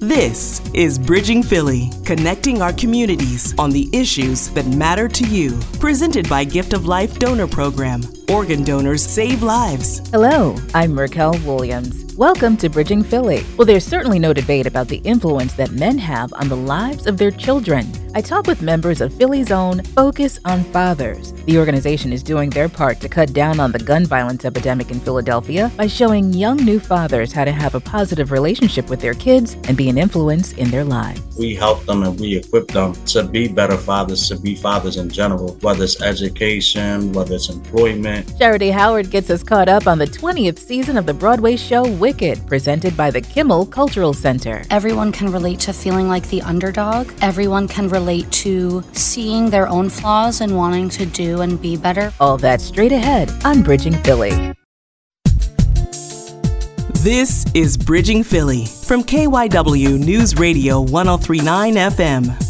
This is Bridging Philly, connecting our communities on the issues that matter to you. Presented by Gift of Life Donor Program. Organ donors save lives. Hello, I'm Racquel Williams. Welcome to Bridging Philly. Well, there's certainly no debate about the influence that men have on the lives of their children. I talk with members of Philly's own Focus on Fathers. The organization is doing their part to cut down on the gun violence epidemic in Philadelphia by showing young new fathers how to have a positive relationship with their kids and be an influence in their lives. We help them and we equip them to be better fathers, to be fathers in general, whether it's education, whether it's employment. Charity Howard gets us caught up on the 20th season of the Broadway show Wicked, presented by the Kimmel Cultural Center. Everyone can relate to feeling like the underdog. Everyone can relate to seeing their own flaws and wanting to do and be better. All that straight ahead on Bridging Philly. This is Bridging Philly from KYW News Radio 1039 FM.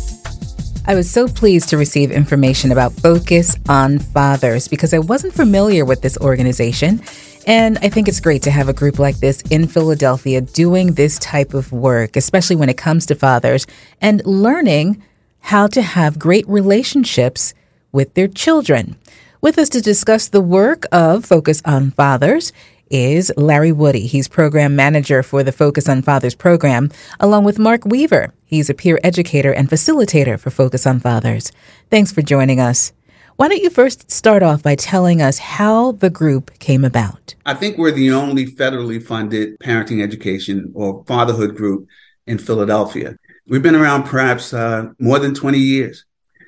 I was so pleased to receive information about Focus on Fathers because I wasn't familiar with this organization. And I think it's great to have a group like this in Philadelphia doing this type of work, especially when it comes to fathers and learning how to have great relationships with their children. With us to discuss the work of Focus on Fathers is Larry Woody. He's program manager for the Focus on Fathers program, along with Mark Weaver. He's a peer educator and facilitator for Focus on Fathers. Thanks for joining us. Why don't you first start off by telling us how the group came about? I think we're the only federally funded parenting education or fatherhood group in Philadelphia. We've been around perhaps uh, more than 20 years.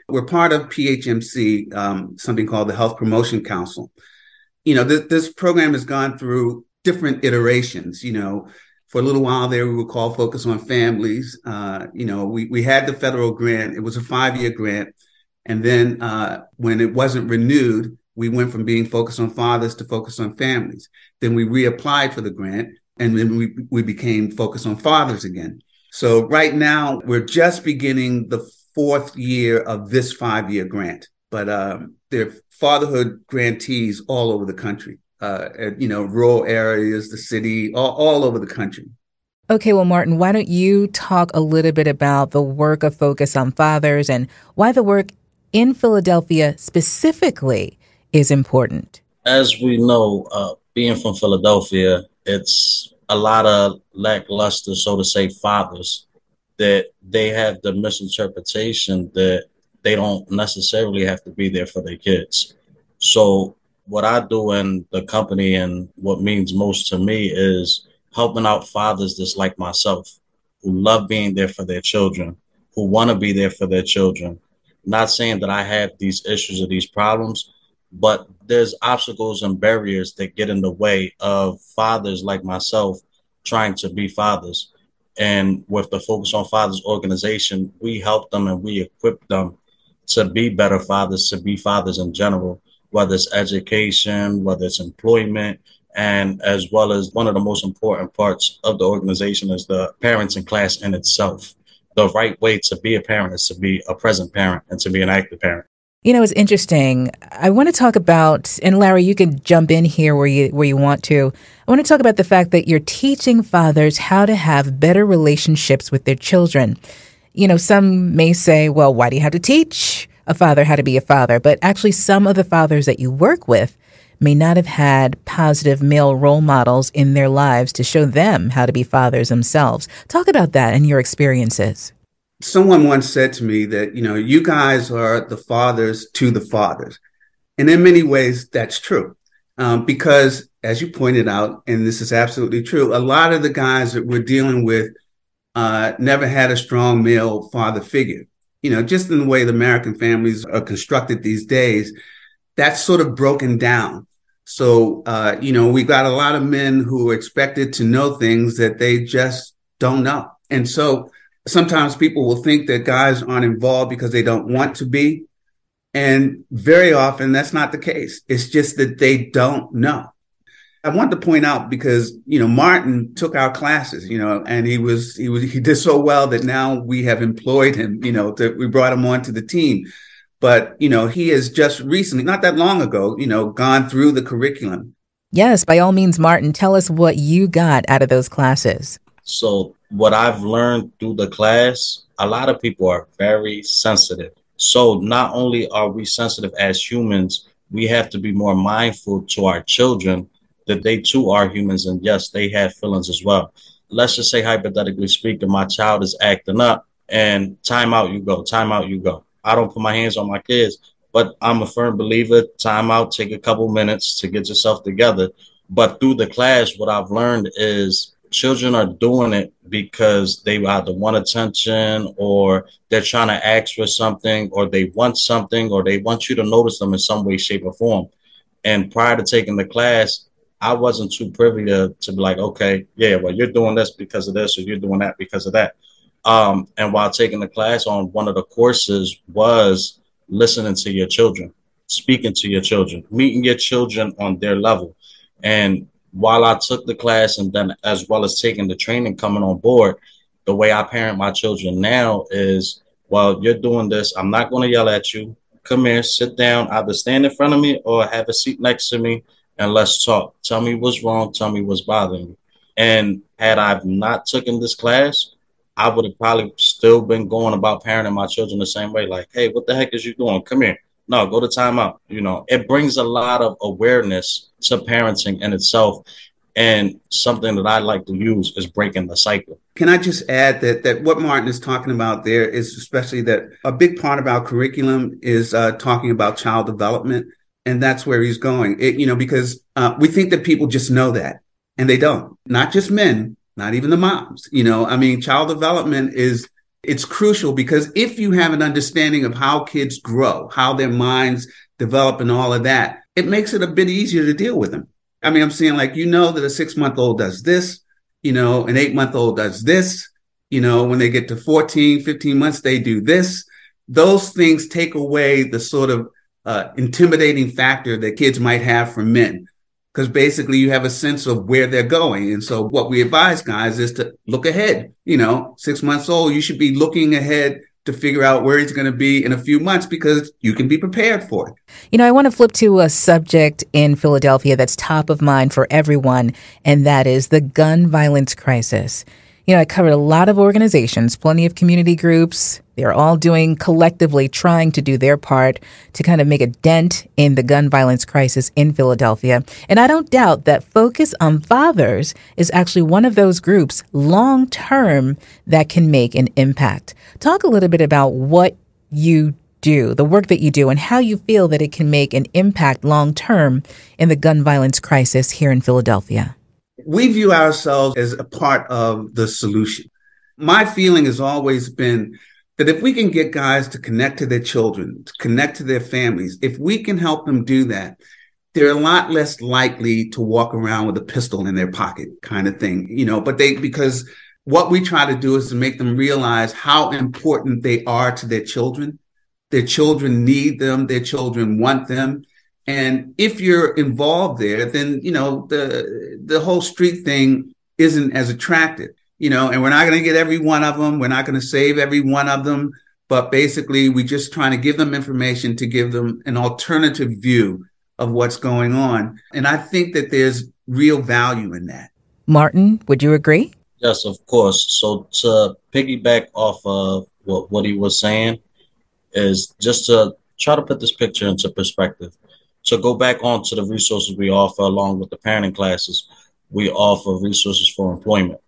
We're part of PHMC, um, something called the Health Promotion Council you know, this, this program has gone through different iterations. You know, for a little while there, we were called Focus on Families. Uh, you know, we, we had the federal grant, it was a five year grant. And then uh, when it wasn't renewed, we went from being focused on fathers to focus on families. Then we reapplied for the grant and then we, we became focused on fathers again. So right now, we're just beginning the fourth year of this five year grant. But um, there are fatherhood grantees all over the country, uh, at, you know, rural areas, the city, all, all over the country. Okay, well, Martin, why don't you talk a little bit about the work of Focus on Fathers and why the work in Philadelphia specifically is important? As we know, uh, being from Philadelphia, it's a lot of lackluster, so to say, fathers that they have the misinterpretation that they don't necessarily have to be there for their kids. So what I do in the company and what means most to me is helping out fathers just like myself who love being there for their children, who want to be there for their children. Not saying that I have these issues or these problems, but there's obstacles and barriers that get in the way of fathers like myself trying to be fathers. And with the Focus on Fathers organization, we help them and we equip them to be better fathers, to be fathers in general, whether it's education, whether it's employment, and as well as one of the most important parts of the organization is the parents in class in itself. The right way to be a parent is to be a present parent and to be an active parent. You know, it's interesting. I want to talk about, and Larry, you can jump in here where you where you want to. I want to talk about the fact that you're teaching fathers how to have better relationships with their children you know, some may say, well, why do you have to teach a father how to be a father? But actually, some of the fathers that you work with may not have had positive male role models in their lives to show them how to be fathers themselves. Talk about that and your experiences. Someone once said to me that, you know, you guys are the fathers to the fathers. And in many ways, that's true. Um, because as you pointed out, and this is absolutely true, a lot of the guys that we're dealing with uh, never had a strong male father figure. You know, just in the way the American families are constructed these days, that's sort of broken down. So, uh, you know, we got a lot of men who are expected to know things that they just don't know. And so sometimes people will think that guys aren't involved because they don't want to be. And very often that's not the case. It's just that they don't know. I want to point out because, you know, Martin took our classes, you know, and he was, he was, he did so well that now we have employed him, you know, that we brought him onto the team. But, you know, he has just recently, not that long ago, you know, gone through the curriculum. Yes, by all means, Martin, tell us what you got out of those classes. So, what I've learned through the class, a lot of people are very sensitive. So, not only are we sensitive as humans, we have to be more mindful to our children that they too are humans and yes, they have feelings as well. Let's just say, hypothetically speaking, my child is acting up and time out you go, time out you go. I don't put my hands on my kids, but I'm a firm believer time out, take a couple minutes to get yourself together. But through the class, what I've learned is children are doing it because they either want attention or they're trying to ask for something or they want something or they want you to notice them in some way, shape, or form. And prior to taking the class, I wasn't too privy to, to be like, okay, yeah, well, you're doing this because of this or you're doing that because of that. Um, and while taking the class on one of the courses was listening to your children, speaking to your children, meeting your children on their level. And while I took the class and then as well as taking the training coming on board, the way I parent my children now is, well, you're doing this. I'm not going to yell at you. Come here, sit down, either stand in front of me or have a seat next to me and let's talk. Tell me what's wrong. Tell me what's bothering you. And had I not taken this class, I would have probably still been going about parenting my children the same way. Like, hey, what the heck is you doing? Come here. No, go to timeout. You know, it brings a lot of awareness to parenting in itself. And something that I like to use is breaking the cycle. Can I just add that that what Martin is talking about there is especially that a big part of our curriculum is uh, talking about child development and that's where he's going. It, you know, because uh, we think that people just know that, and they don't. Not just men, not even the moms. You know, I mean, child development is it's crucial because if you have an understanding of how kids grow, how their minds develop, and all of that, it makes it a bit easier to deal with them. I mean, I'm saying like you know that a six month old does this, you know, an eight month old does this. You know, when they get to 14, 15 months, they do this. Those things take away the sort of uh, intimidating factor that kids might have for men because basically you have a sense of where they're going. And so what we advise guys is to look ahead. You know, six months old, you should be looking ahead to figure out where he's going to be in a few months because you can be prepared for it. You know, I want to flip to a subject in Philadelphia that's top of mind for everyone, and that is the gun violence crisis. You know, I covered a lot of organizations, plenty of community groups. They're all doing collectively trying to do their part to kind of make a dent in the gun violence crisis in Philadelphia. And I don't doubt that Focus on Fathers is actually one of those groups long term that can make an impact. Talk a little bit about what you do, the work that you do, and how you feel that it can make an impact long term in the gun violence crisis here in Philadelphia we view ourselves as a part of the solution. My feeling has always been that if we can get guys to connect to their children, to connect to their families, if we can help them do that, they're a lot less likely to walk around with a pistol in their pocket kind of thing, you know, but they, because what we try to do is to make them realize how important they are to their children. Their children need them. Their children want them. And if you're involved there, then, you know, the, the whole street thing isn't as attractive, you know, and we're not going to get every one of them. We're not going to save every one of them. But basically, we're just trying to give them information to give them an alternative view of what's going on. And I think that there's real value in that. Martin, would you agree? Yes, of course. So to piggyback off of what, what he was saying is just to try to put this picture into perspective. So go back on to the resources we offer along with the parenting classes. We offer resources for employment.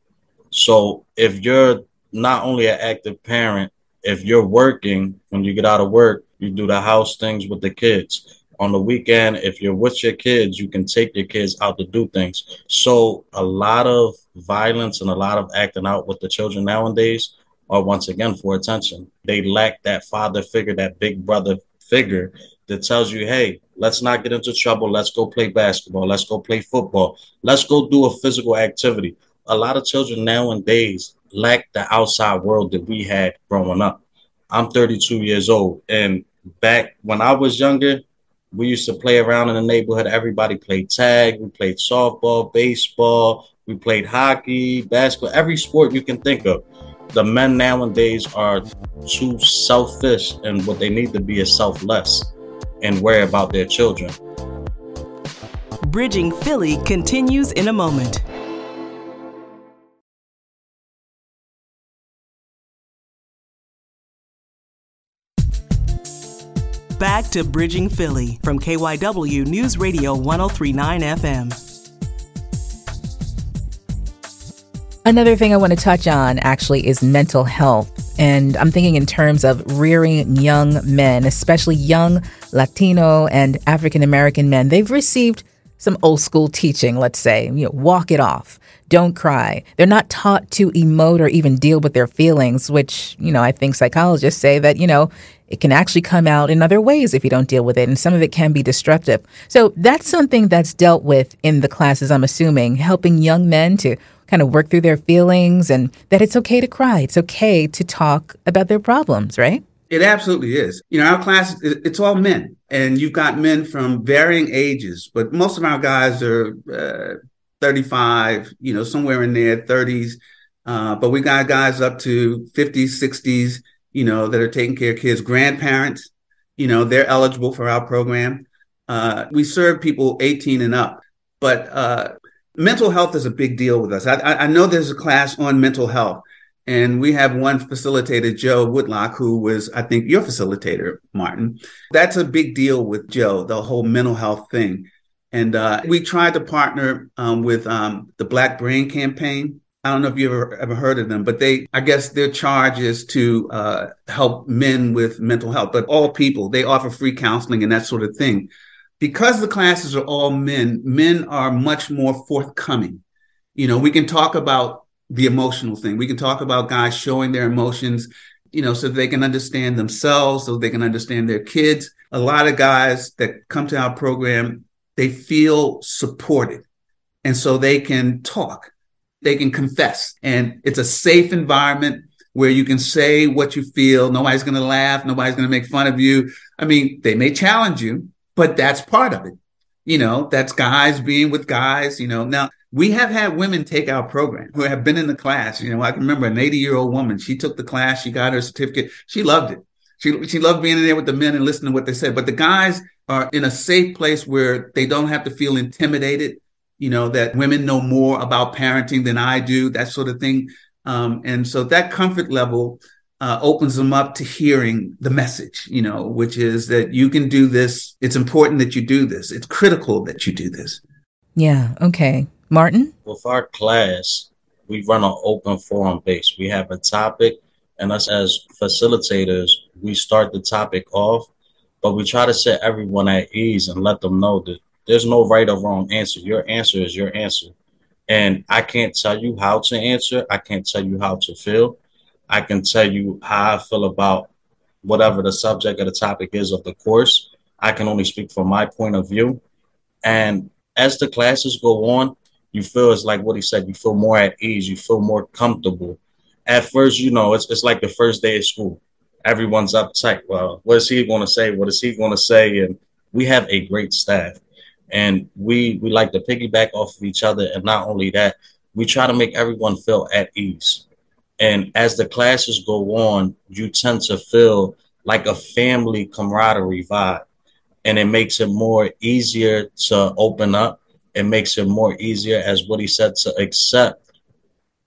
So if you're not only an active parent, if you're working when you get out of work, you do the house things with the kids. On the weekend, if you're with your kids, you can take your kids out to do things. So a lot of violence and a lot of acting out with the children nowadays are once again for attention. They lack that father figure, that big brother figure that tells you, hey, let's not get into trouble. Let's go play basketball. Let's go play football. Let's go do a physical activity. A lot of children nowadays lack the outside world that we had growing up. I'm 32 years old. And back when I was younger, we used to play around in the neighborhood. Everybody played tag. We played softball, baseball. We played hockey, basketball, every sport you can think of. The men nowadays are too selfish, and what they need to be is selfless and worry about their children. Bridging Philly continues in a moment. Back to Bridging Philly from KYW News Radio 1039 FM. Another thing I want to touch on actually is mental health. And I'm thinking in terms of rearing young men, especially young Latino and African American men. They've received some old school teaching, let's say, you know, walk it off, don't cry. They're not taught to emote or even deal with their feelings, which, you know, I think psychologists say that, you know, it can actually come out in other ways if you don't deal with it, and some of it can be destructive. So that's something that's dealt with in the classes, I'm assuming, helping young men to kind of work through their feelings and that it's okay to cry. It's okay to talk about their problems, right? It absolutely is. You know, our class, it's all men, and you've got men from varying ages, but most of our guys are uh, 35, you know, somewhere in their 30s. Uh, but we got guys up to 50s, 60s, you know, that are taking care of kids, grandparents, you know, they're eligible for our program. Uh, we serve people 18 and up, but uh, mental health is a big deal with us. I, I, know there's a class on mental health, and we have one facilitator, Joe Woodlock, who was, I think, your facilitator, Martin. That's a big deal with Joe, the whole mental health thing. And uh, we tried to partner um, with um, the Black Brain Campaign. I don't know if you ever ever heard of them, but they, I guess, their charge is to uh, help men with mental health, but all people. They offer free counseling and that sort of thing because the classes are all men, men are much more forthcoming. You know, we can talk about the emotional thing. We can talk about guys showing their emotions, you know, so they can understand themselves, so they can understand their kids. A lot of guys that come to our program, they feel supported. And so they can talk, they can confess. And it's a safe environment where you can say what you feel. Nobody's going to laugh. Nobody's going to make fun of you. I mean, they may challenge you, but that's part of it. You know, that's guys being with guys, you know. Now, we have had women take our program who have been in the class. You know, I can remember an 80 year old woman. She took the class, she got her certificate. She loved it. She, she loved being in there with the men and listening to what they said. But the guys are in a safe place where they don't have to feel intimidated, you know, that women know more about parenting than I do, that sort of thing. Um, and so that comfort level uh, opens them up to hearing the message, you know, which is that you can do this. It's important that you do this. It's critical that you do this. Yeah. Okay. Martin? With our class, we run an open forum base. We have a topic, and us as facilitators, we start the topic off, but we try to set everyone at ease and let them know that there's no right or wrong answer. Your answer is your answer. And I can't tell you how to answer, I can't tell you how to feel I can tell you how I feel about whatever the subject or the topic is of the course. I can only speak from my point of view. And as the classes go on, you feel it's like what he said, you feel more at ease, you feel more comfortable. At first, you know, it's, it's like the first day of school. Everyone's uptight. Well, what is he going to say? What is he going to say? And we have a great staff. And we we like to piggyback off of each other. And not only that, we try to make everyone feel at ease. And as the classes go on, you tend to feel like a family camaraderie vibe. And it makes it more easier to open up. It makes it more easier, as what he said, to accept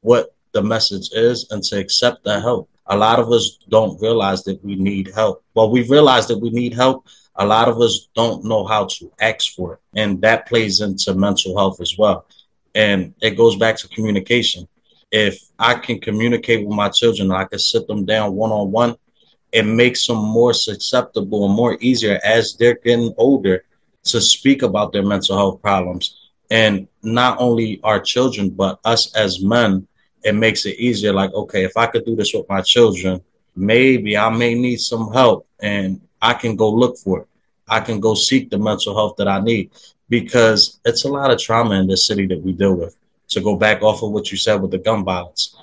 what the message is and to accept the help. A lot of us don't realize that we need help. Well, we realize that we need help. A lot of us don't know how to ask for it. And that plays into mental health as well. And it goes back to communication if I can communicate with my children, I can sit them down one on one, it makes them more susceptible and more easier as they're getting older to speak about their mental health problems. And not only our children, but us as men, it makes it easier. Like, okay, if I could do this with my children, maybe I may need some help and I can go look for it. I can go seek the mental health that I need because it's a lot of trauma in this city that we deal with. To go back off of what you said with the gun violence,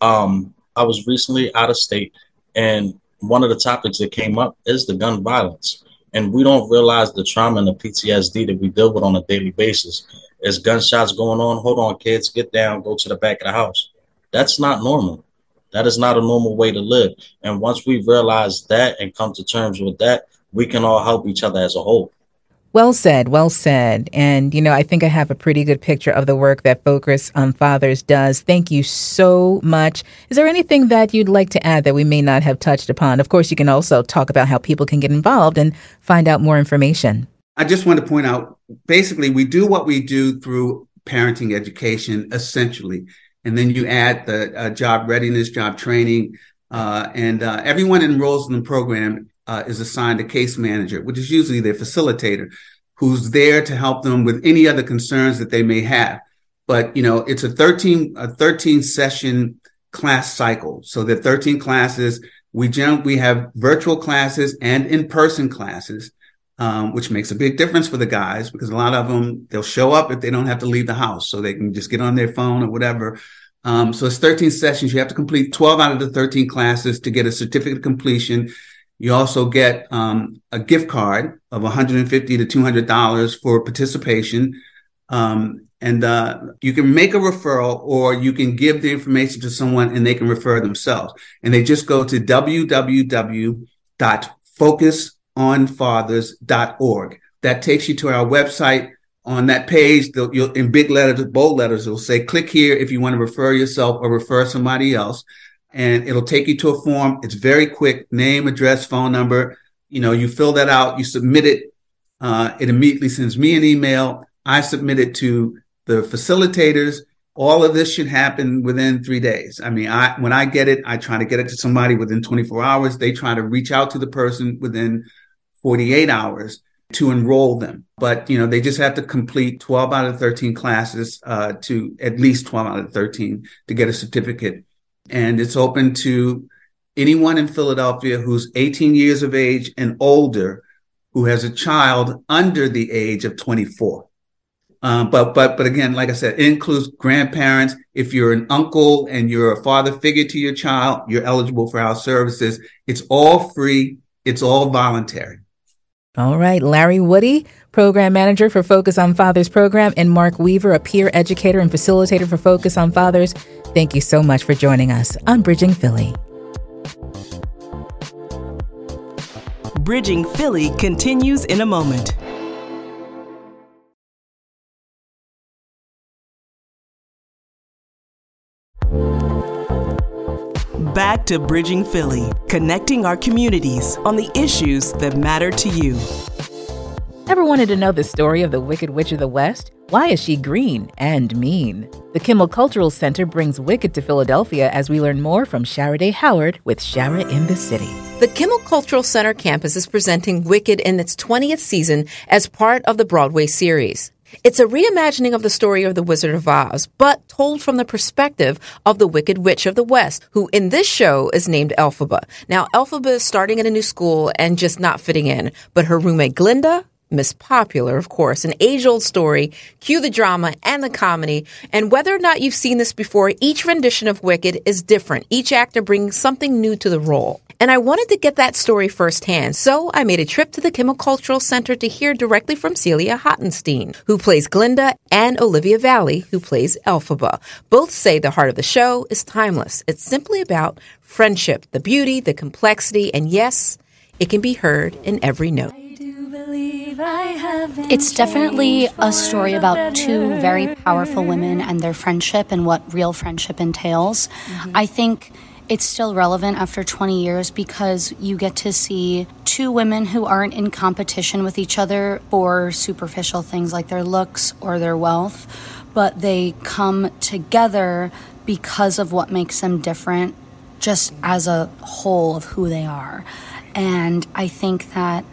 um, I was recently out of state, and one of the topics that came up is the gun violence. And we don't realize the trauma and the PTSD that we deal with on a daily basis. Is gunshots going on? Hold on, kids, get down, go to the back of the house. That's not normal. That is not a normal way to live. And once we realize that and come to terms with that, we can all help each other as a whole. Well said, well said. And, you know, I think I have a pretty good picture of the work that Focus on Fathers does. Thank you so much. Is there anything that you'd like to add that we may not have touched upon? Of course, you can also talk about how people can get involved and find out more information. I just want to point out basically, we do what we do through parenting education, essentially. And then you add the uh, job readiness, job training, uh, and uh, everyone enrolls in the program uh, is assigned a case manager, which is usually their facilitator, who's there to help them with any other concerns that they may have. But you know, it's a 13 a 13 session class cycle. So the 13 classes. We generally we have virtual classes and in person classes. Um, which makes a big difference for the guys because a lot of them they'll show up if they don't have to leave the house, so they can just get on their phone or whatever. Um, so it's 13 sessions. You have to complete 12 out of the 13 classes to get a certificate of completion. You also get um, a gift card of 150 to 200 dollars for participation, um, and uh, you can make a referral or you can give the information to someone and they can refer themselves. And they just go to www.focusonfathers.org. That takes you to our website. On that page, in big letters, bold letters, it'll say, click here if you want to refer yourself or refer somebody else and it'll take you to a form. It's very quick name, address, phone number. You know, you fill that out, you submit it. Uh, it immediately sends me an email. I submit it to the facilitators. All of this should happen within three days. I mean, I when I get it, I try to get it to somebody within 24 hours. They try to reach out to the person within 48 hours to enroll them. But you know, they just have to complete 12 out of 13 classes uh, to at least 12 out of 13 to get a certificate and it's open to anyone in Philadelphia who's 18 years of age and older who has a child under the age of 24. Um, but but but again, like I said, it includes grandparents. If you're an uncle and you're a father figure to your child, you're eligible for our services. It's all free. It's all voluntary. All right, Larry Woody, Program Manager for Focus on Fathers program, and Mark Weaver, a peer educator and facilitator for Focus on Fathers. Thank you so much for joining us on Bridging Philly. Bridging Philly continues in a moment. Back to Bridging Philly, connecting our communities on the issues that matter to you. Ever wanted to know the story of the Wicked Witch of the West? Why is she green and mean? The Kimmel Cultural Center brings Wicked to Philadelphia as we learn more from Shara Day Howard with Shara in the City. The Kimmel Cultural Center campus is presenting Wicked in its 20th season as part of the Broadway series. It's a reimagining of the story of the Wizard of Oz, but told from the perspective of the Wicked Witch of the West, who in this show is named Elphaba. Now, Elphaba is starting at a new school and just not fitting in, but her roommate Glinda Miss Popular, of course, an age old story. Cue the drama and the comedy. And whether or not you've seen this before, each rendition of Wicked is different, each actor brings something new to the role. And I wanted to get that story firsthand, so I made a trip to the Kimmel Cultural Center to hear directly from Celia Hottenstein, who plays Glinda, and Olivia Valli, who plays Elphaba. Both say the heart of the show is timeless. It's simply about friendship, the beauty, the complexity, and yes, it can be heard in every note. It's definitely a story about two very powerful women and their friendship and what real friendship entails. Mm-hmm. I think it's still relevant after 20 years because you get to see two women who aren't in competition with each other for superficial things like their looks or their wealth, but they come together because of what makes them different, just as a whole of who they are. And I think that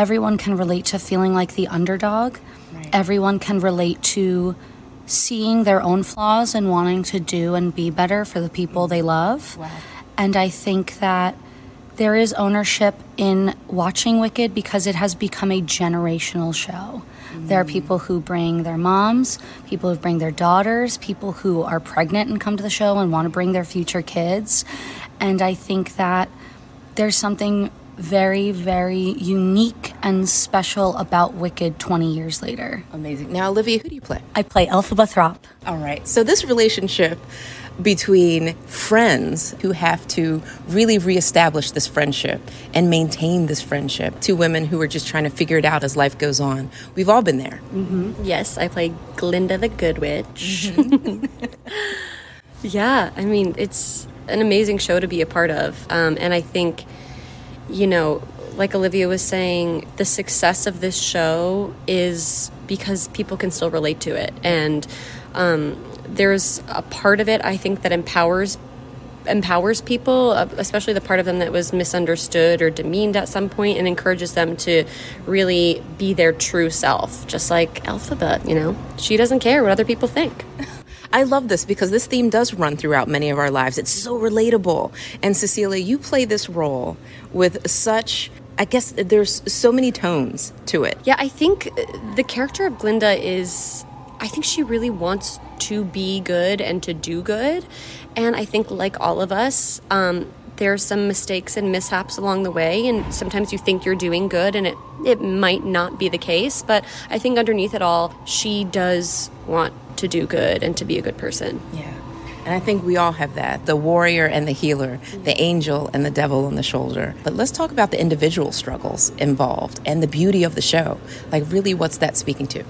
everyone can relate to feeling like the underdog. Right. Everyone can relate to seeing their own flaws and wanting to do and be better for the people they love. Wow. And I think that there is ownership in watching Wicked because it has become a generational show. There are mm. people who bring their moms, people who bring their daughters, people who are pregnant and come to the show and want to bring their future kids. And I think that there's something very, very unique and special about Wicked 20 years later. Amazing. Now, Olivia, who do you play? I play Elphaba Thropp. All right. So, this relationship between friends who have to really reestablish this friendship and maintain this friendship. Two women who are just trying to figure it out as life goes on. We've all been there. Mm-hmm. Yes, I play Glinda the Good Witch. Mm-hmm. yeah, I mean, it's an amazing show to be a part of. Um, and I think, you know, like Olivia was saying, the success of this show is because people can still relate to it. And, um, there's a part of it I think that empowers empowers people, uh, especially the part of them that was misunderstood or demeaned at some point, and encourages them to really be their true self, just like Elphaba, You know, she doesn't care what other people think. I love this because this theme does run throughout many of our lives. It's so relatable. And Cecilia, you play this role with such I guess there's so many tones to it. Yeah, I think the character of Glinda is I think she really wants to be good and to do good. And I think, like all of us, um, there's some mistakes and mishaps along the way, and sometimes you think you're doing good, and it it might not be the case. But I think underneath it all, she does want to do good and to be a good person. Yeah. And I think we all have that the warrior and the healer, the angel and the devil on the shoulder. But let's talk about the individual struggles involved and the beauty of the show. Like, really, what's that speaking to?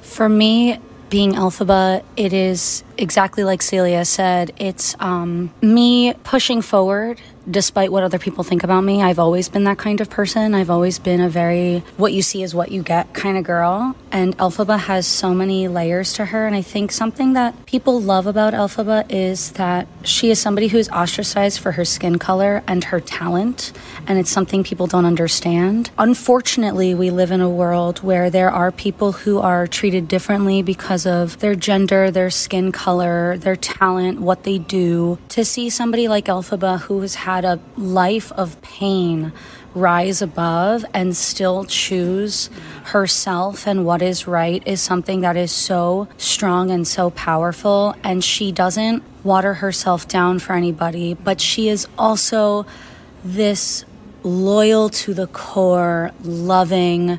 For me, being Elphaba, it is exactly like Celia said. It's um, me pushing forward despite what other people think about me. I've always been that kind of person. I've always been a very what you see is what you get kind of girl. And Elphaba has so many layers to her. And I think something that people love about Elphaba is that she is somebody who's ostracized for her skin color and her talent. And it's something people don't understand. Unfortunately, we live in a world where there are people who are treated differently because of their gender, their skin color, their talent, what they do. To see somebody like Elphaba who has had a life of pain rise above and still choose herself and what is right is something that is so strong and so powerful. And she doesn't water herself down for anybody, but she is also this loyal to the core, loving,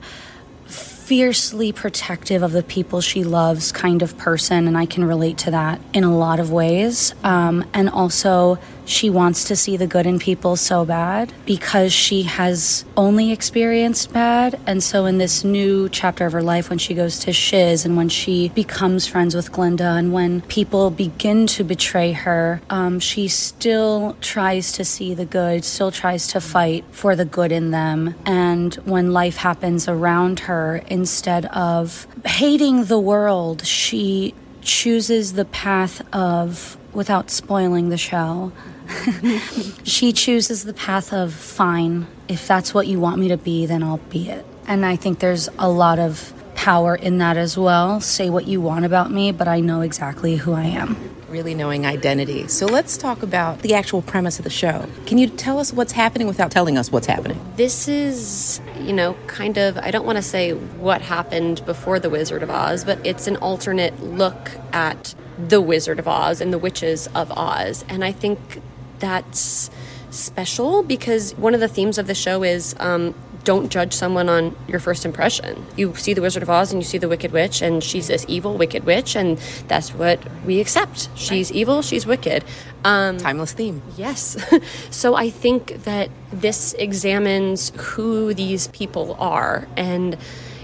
fiercely protective of the people she loves kind of person. And I can relate to that in a lot of ways. Um, and also, she wants to see the good in people so bad because she has only experienced bad. And so, in this new chapter of her life, when she goes to Shiz and when she becomes friends with Glinda and when people begin to betray her, um, she still tries to see the good, still tries to fight for the good in them. And when life happens around her, instead of hating the world, she chooses the path of, without spoiling the show, she chooses the path of fine. If that's what you want me to be, then I'll be it. And I think there's a lot of power in that as well. Say what you want about me, but I know exactly who I am. Really knowing identity. So let's talk about the actual premise of the show. Can you tell us what's happening without telling us what's happening? This is, you know, kind of, I don't want to say what happened before The Wizard of Oz, but it's an alternate look at the Wizard of Oz and the witches of Oz. And I think that's special because one of the themes of the show is um, don't judge someone on your first impression. You see the Wizard of Oz and you see the Wicked Witch, and she's this evil, wicked witch, and that's what we accept. She's evil, she's wicked. Um, Timeless theme. Yes. so I think that this examines who these people are, and,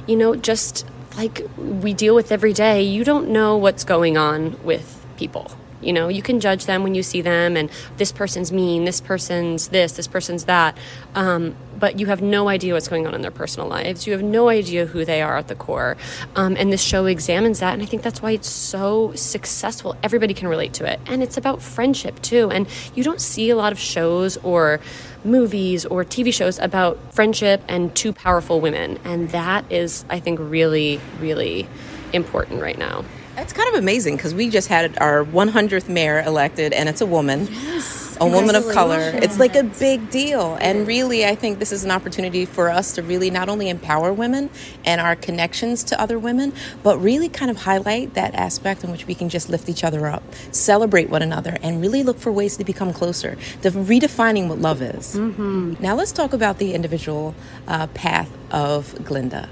you know, just like we deal with every day, you don't know what's going on with people you know, you can judge them when you see them, and this person's mean, this person's this, this person's that. Um, but you have no idea what's going on in their personal lives. You have no idea who they are at the core. Um, and this show examines that. And I think that's why it's so successful. Everybody can relate to it. And it's about friendship, too. And you don't see a lot of shows or movies or TV shows about friendship and two powerful women. And that is, I think, really, really important right now. It's kind of amazing because we just had our 100th mayor elected, and it's a woman, yes. a woman of color. It's like a big deal. And really, I think this is an opportunity for us to really not only empower women and our connections to other women, but really kind of highlight that aspect in which we can just lift each other up, celebrate one another, and really look for ways to become closer, to redefining what love is. Mm-hmm. Now, let's talk about the individual uh, path of Glinda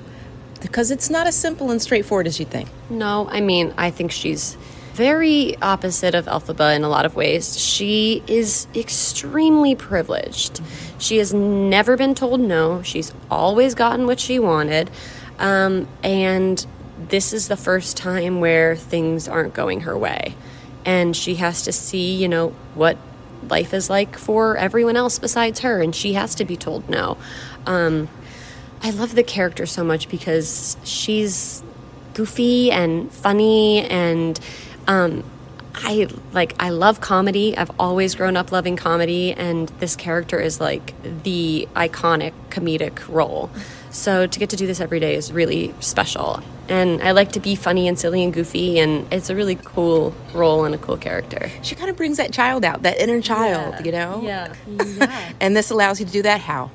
because it's not as simple and straightforward as you think. No, I mean, I think she's very opposite of Elphaba in a lot of ways. She is extremely privileged. She has never been told no. She's always gotten what she wanted. Um, and this is the first time where things aren't going her way. And she has to see, you know, what life is like for everyone else besides her. And she has to be told no. Um, I love the character so much because she's goofy and funny and um, I like I love comedy. I've always grown up loving comedy and this character is like the iconic comedic role. So to get to do this every day is really special. And I like to be funny and silly and goofy and it's a really cool role and a cool character. She kind of brings that child out, that inner child, yeah. you know? Yeah. yeah. and this allows you to do that how?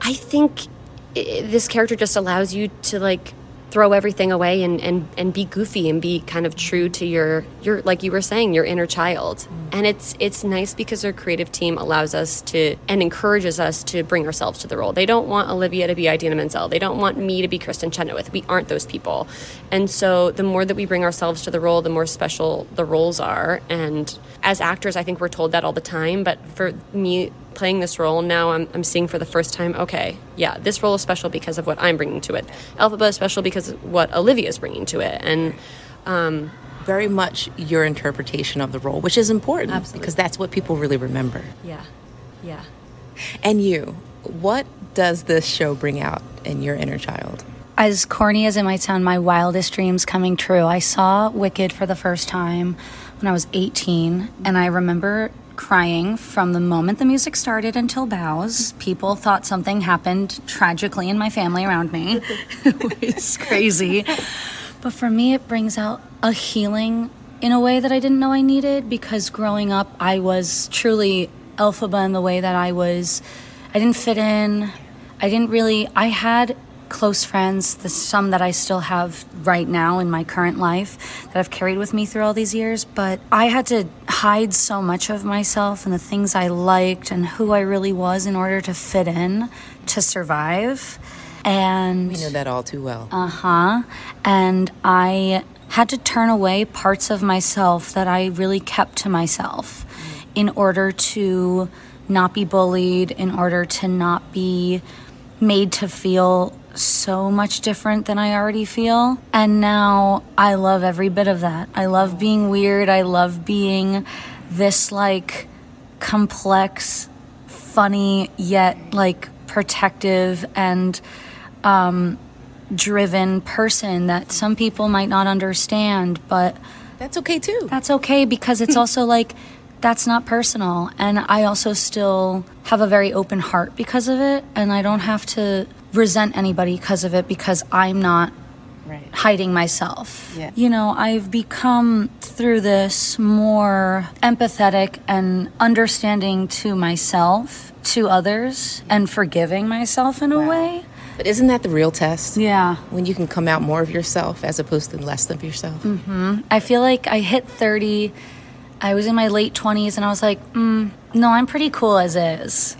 I think this character just allows you to like throw everything away and, and, and be goofy and be kind of true to your your like you were saying your inner child. Mm. and it's it's nice because our creative team allows us to and encourages us to bring ourselves to the role. They don't want olivia to be idina menzel. They don't want me to be kristin chenoweth. We aren't those people. And so the more that we bring ourselves to the role the more special the roles are. And as actors i think we're told that all the time. But for me playing this role, now I'm, I'm seeing for the first time, okay, yeah, this role is special because of what I'm bringing to it. Elphaba is special because of what Olivia is bringing to it. And um, very much your interpretation of the role, which is important Absolutely. because that's what people really remember. Yeah, yeah. And you, what does this show bring out in your inner child? As corny as it might sound, my wildest dreams coming true. I saw Wicked for the first time when I was 18, and I remember crying from the moment the music started until bows. People thought something happened tragically in my family around me. it's crazy. But for me, it brings out a healing in a way that I didn't know I needed because growing up, I was truly Elphaba in the way that I was. I didn't fit in. I didn't really. I had close friends, the some that I still have right now in my current life that I've carried with me through all these years, but I had to hide so much of myself and the things I liked and who I really was in order to fit in to survive. And we know that all too well. Uh-huh. And I had to turn away parts of myself that I really kept to myself in order to not be bullied, in order to not be made to feel so much different than I already feel. And now I love every bit of that. I love being weird. I love being this like complex, funny, yet like protective and um, driven person that some people might not understand, but that's okay too. That's okay because it's also like that's not personal. And I also still have a very open heart because of it. And I don't have to resent anybody because of it because I'm not right. hiding myself. Yeah. You know, I've become through this more empathetic and understanding to myself, to others, and forgiving myself in wow. a way. But isn't that the real test? Yeah. When you can come out more of yourself as opposed to less of yourself. Mm-hmm. I feel like I hit 30 I was in my late 20s and I was like, mm, no, I'm pretty cool as is.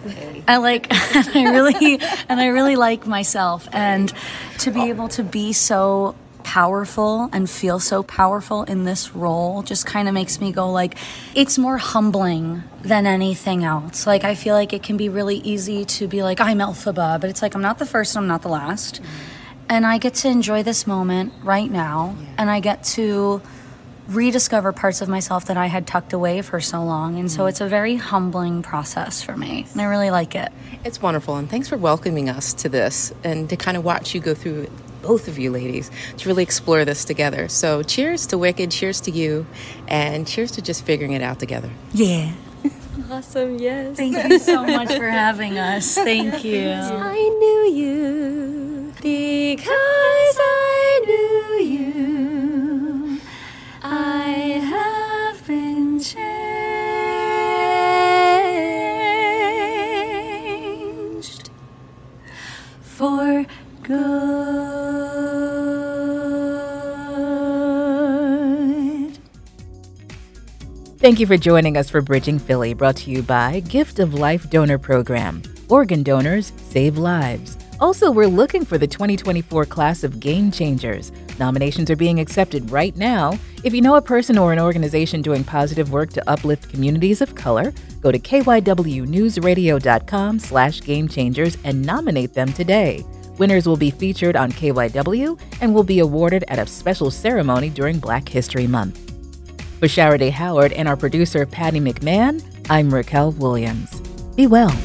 I like, and I really, and I really like myself. And to be able to be so powerful and feel so powerful in this role just kind of makes me go like it's more humbling than anything else. Like i feel like it can be really easy to be like i'm elphaba but it's like i'm not the first i'm not the last. And i get to enjoy this moment right now and i get to rediscover parts of myself that I had tucked away for so long. And so mm. it's a very humbling process for me. And I really like it. It's wonderful. And thanks for welcoming us to this and to kind of watch you go through both of you ladies, to really explore this together. So cheers to Wicked, cheers to you, and cheers to just figuring it out together. Yeah. Awesome, yes. Thank you so much for having us. Thank you. I knew you because Thank you for joining us for Bridging Philly, brought to you by Gift of Life Donor Program. Organ donors save lives. Also, we're looking for the 2024 class of Game Changers. Nominations are being accepted right now. If you know a person or an organization doing positive work to uplift communities of color, go to kywnewsradio.com slash gamechangers and nominate them today. Winners will be featured on KYW and will be awarded at a special ceremony during Black History Month. For Shara Howard and our producer, Patty McMahon, I'm Racquel Williams. Be well.